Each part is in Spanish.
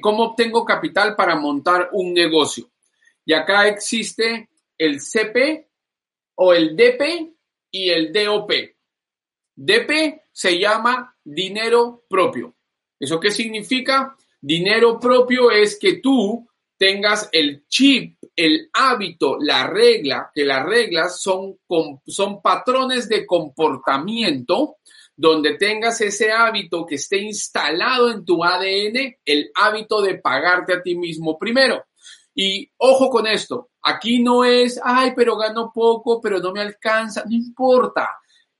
¿Cómo obtengo capital para montar un negocio? Y acá existe el CP o el DP y el DOP. DP se llama dinero propio. ¿Eso qué significa? Dinero propio es que tú tengas el chip, el hábito, la regla, que las reglas son, son patrones de comportamiento donde tengas ese hábito que esté instalado en tu ADN, el hábito de pagarte a ti mismo primero. Y ojo con esto, aquí no es, ay, pero gano poco, pero no me alcanza, no importa.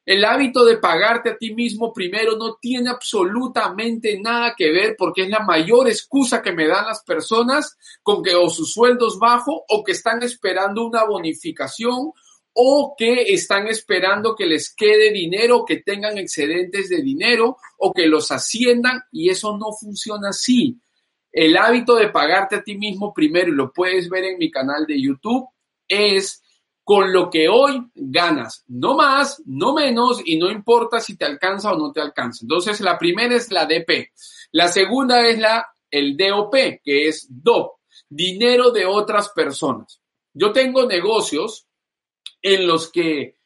El hábito de pagarte a ti mismo primero no tiene absolutamente nada que ver porque es la mayor excusa que me dan las personas con que o sus sueldos bajos o que están esperando una bonificación o que están esperando que les quede dinero, que tengan excedentes de dinero o que los asciendan y eso no funciona así. El hábito de pagarte a ti mismo primero, y lo puedes ver en mi canal de YouTube, es con lo que hoy ganas, no más, no menos, y no importa si te alcanza o no te alcanza. Entonces, la primera es la DP. La segunda es la, el DOP, que es DOP, dinero de otras personas. Yo tengo negocios en los que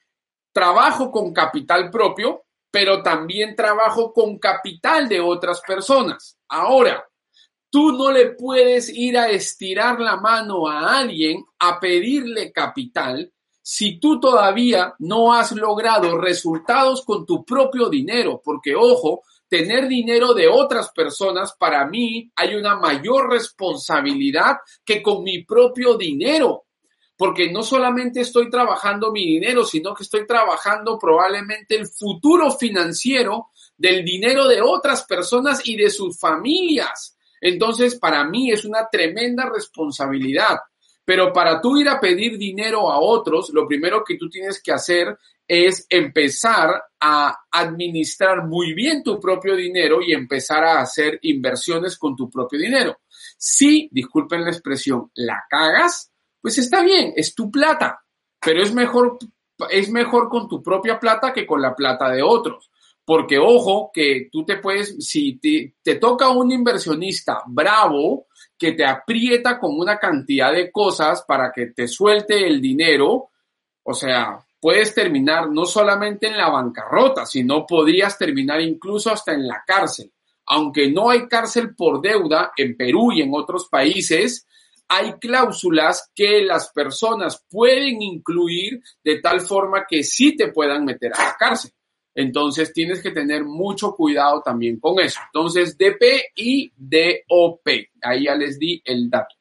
trabajo con capital propio, pero también trabajo con capital de otras personas. Ahora, tú no le puedes ir a estirar la mano a alguien a pedirle capital si tú todavía no has logrado resultados con tu propio dinero, porque ojo, tener dinero de otras personas, para mí hay una mayor responsabilidad que con mi propio dinero porque no solamente estoy trabajando mi dinero, sino que estoy trabajando probablemente el futuro financiero del dinero de otras personas y de sus familias. Entonces, para mí es una tremenda responsabilidad. Pero para tú ir a pedir dinero a otros, lo primero que tú tienes que hacer es empezar a administrar muy bien tu propio dinero y empezar a hacer inversiones con tu propio dinero. Si, disculpen la expresión, la cagas, pues está bien, es tu plata, pero es mejor, es mejor con tu propia plata que con la plata de otros. Porque ojo, que tú te puedes, si te, te toca un inversionista bravo que te aprieta con una cantidad de cosas para que te suelte el dinero, o sea, puedes terminar no solamente en la bancarrota, sino podrías terminar incluso hasta en la cárcel. Aunque no hay cárcel por deuda en Perú y en otros países, hay cláusulas que las personas pueden incluir de tal forma que sí te puedan meter a la cárcel. Entonces tienes que tener mucho cuidado también con eso. Entonces DP y DOP. Ahí ya les di el dato.